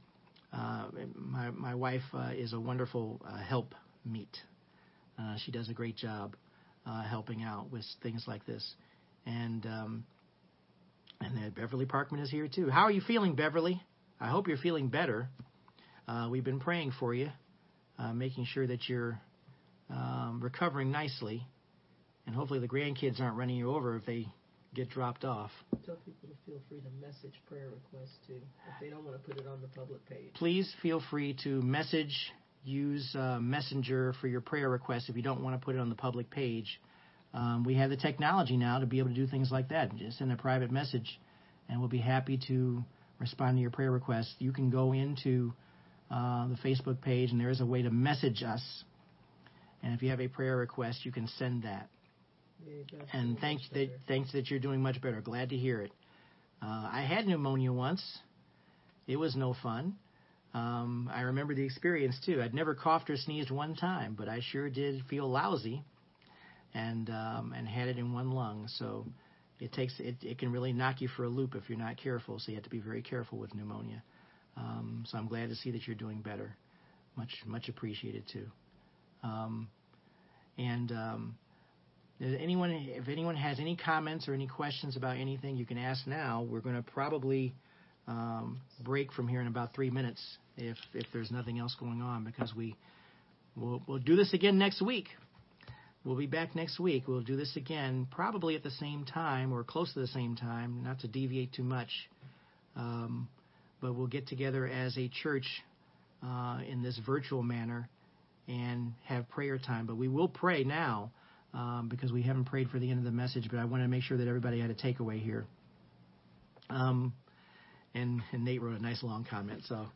uh, my my wife uh, is a wonderful uh, help meet. Uh, she does a great job uh, helping out with things like this, and um, and then Beverly Parkman is here too. How are you feeling, Beverly? I hope you're feeling better. Uh, we've been praying for you, uh, making sure that you're um, recovering nicely, and hopefully the grandkids aren't running you over if they get dropped off. Tell people to feel free to message prayer requests too, if they don't want to put it on the public page. Please feel free to message, use uh, Messenger for your prayer requests if you don't want to put it on the public page. Um, we have the technology now to be able to do things like that. Just send a private message, and we'll be happy to respond to your prayer requests. You can go into uh, the Facebook page, and there is a way to message us. And if you have a prayer request, you can send that. Yeah, And thanks that thanks that you're doing much better. Glad to hear it. Uh, I had pneumonia once. It was no fun. Um, I remember the experience too. I'd never coughed or sneezed one time, but I sure did feel lousy, and um, and had it in one lung. So it takes it, it can really knock you for a loop if you're not careful. So you have to be very careful with pneumonia. Um, so I'm glad to see that you're doing better. Much much appreciated too. Um, and um, anyone, if anyone has any comments or any questions about anything, you can ask now. We're going to probably um, break from here in about three minutes if if there's nothing else going on because we we'll, we'll do this again next week. We'll be back next week. We'll do this again, probably at the same time or close to the same time, not to deviate too much. Um, but we'll get together as a church uh, in this virtual manner and have prayer time. But we will pray now um, because we haven't prayed for the end of the message, but I wanted to make sure that everybody had a takeaway here. Um, and, and Nate wrote a nice long comment, so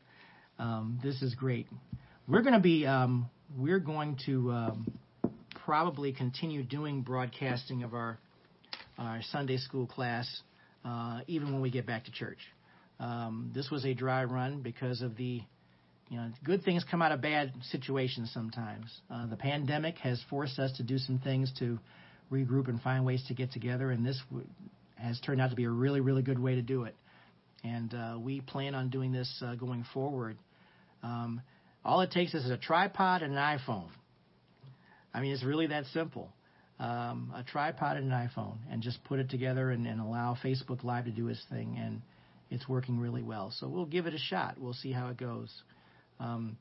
um, this is great. We're going to be um, we're going to um, probably continue doing broadcasting of our our Sunday school class uh, even when we get back to church. Um, this was a dry run because of the you know, good things come out of bad situations sometimes. Uh, the pandemic has forced us to do some things to regroup and find ways to get together, and this w- has turned out to be a really, really good way to do it. And uh, we plan on doing this uh, going forward. Um, all it takes is a tripod and an iPhone. I mean, it's really that simple. Um, a tripod and an iPhone, and just put it together and, and allow Facebook Live to do its thing, and it's working really well. So we'll give it a shot. We'll see how it goes. Um,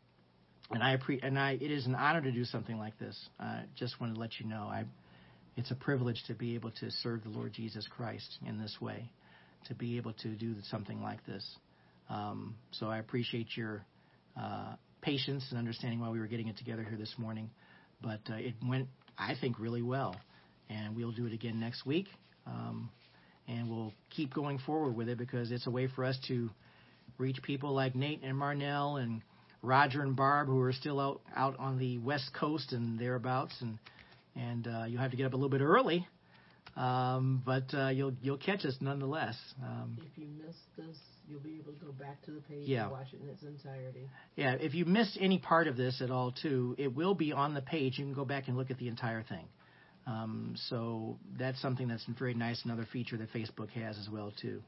and I appre- and I it is an honor to do something like this. I just want to let you know I it's a privilege to be able to serve the Lord Jesus Christ in this way, to be able to do something like this. Um, so I appreciate your uh, patience and understanding why we were getting it together here this morning. But uh, it went, I think, really well, and we'll do it again next week. Um, and we'll keep going forward with it because it's a way for us to reach people like Nate and Marnell and Roger and Barb who are still out out on the West Coast and thereabouts, and and uh, you'll have to get up a little bit early, um, but uh, you'll you'll catch us nonetheless. Um, If you missed this, you'll be able to go back to the page Yeah. and watch it in its entirety. yeah, if you missed any part of this at all, too, it will be on the page. You can go back and look at the entire thing. Um, so that's something that's very nice. Another feature that Facebook has as well too.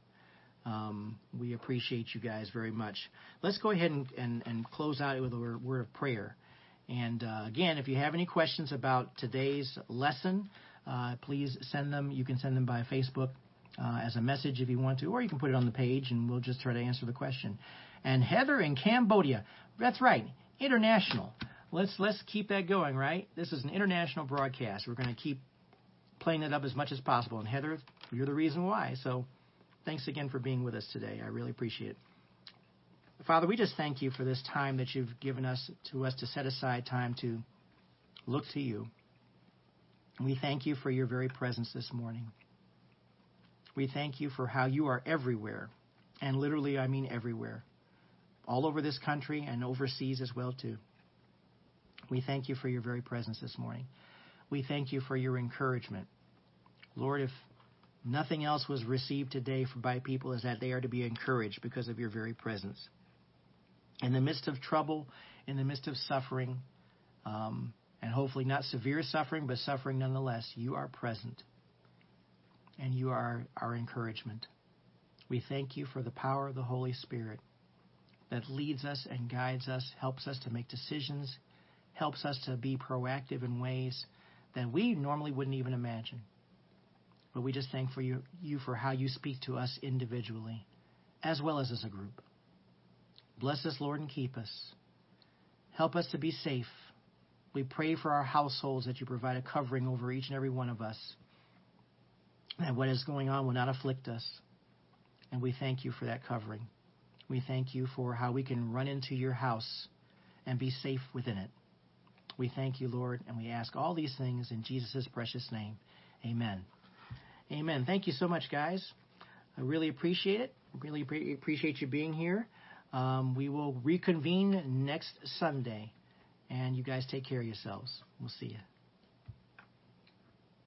Um, we appreciate you guys very much. Let's go ahead and, and, and close out with a word of prayer. And uh, again, if you have any questions about today's lesson, uh, please send them. You can send them by Facebook uh, as a message if you want to, or you can put it on the page and we'll just try to answer the question. And Heather in Cambodia, that's right, international. Let's let's keep that going, right? This is an international broadcast. We're going to keep playing it up as much as possible. And Heather, you're the reason why. So thanks again for being with us today. I really appreciate it. Father, we just thank you for this time that you've given us to us to set aside time to look to you. We thank you for your very presence this morning. We thank you for how you are everywhere. And literally, I mean everywhere. All over this country and overseas as well, too. We thank you for your very presence this morning. We thank you for your encouragement. Lord, if nothing else was received today by people, is that they are to be encouraged because of your very presence. In the midst of trouble, in the midst of suffering, um, and hopefully not severe suffering, but suffering nonetheless, you are present and you are our encouragement. We thank you for the power of the Holy Spirit that leads us and guides us, helps us to make decisions, helps us to be proactive in ways that we normally wouldn't even imagine. But we just thank for you, you for how you speak to us individually, as well as as a group. Bless us, Lord, and keep us. Help us to be safe. We pray for our households that you provide a covering over each and every one of us that what is going on will not afflict us. And we thank you for that covering. We thank you for how we can run into your house and be safe within it. We thank you, Lord, and we ask all these things in Jesus' precious name. Amen. Amen. Thank you so much, guys. I really appreciate it. Really appreciate you being here. Um, we will reconvene next Sunday. And you guys take care of yourselves. We'll see you.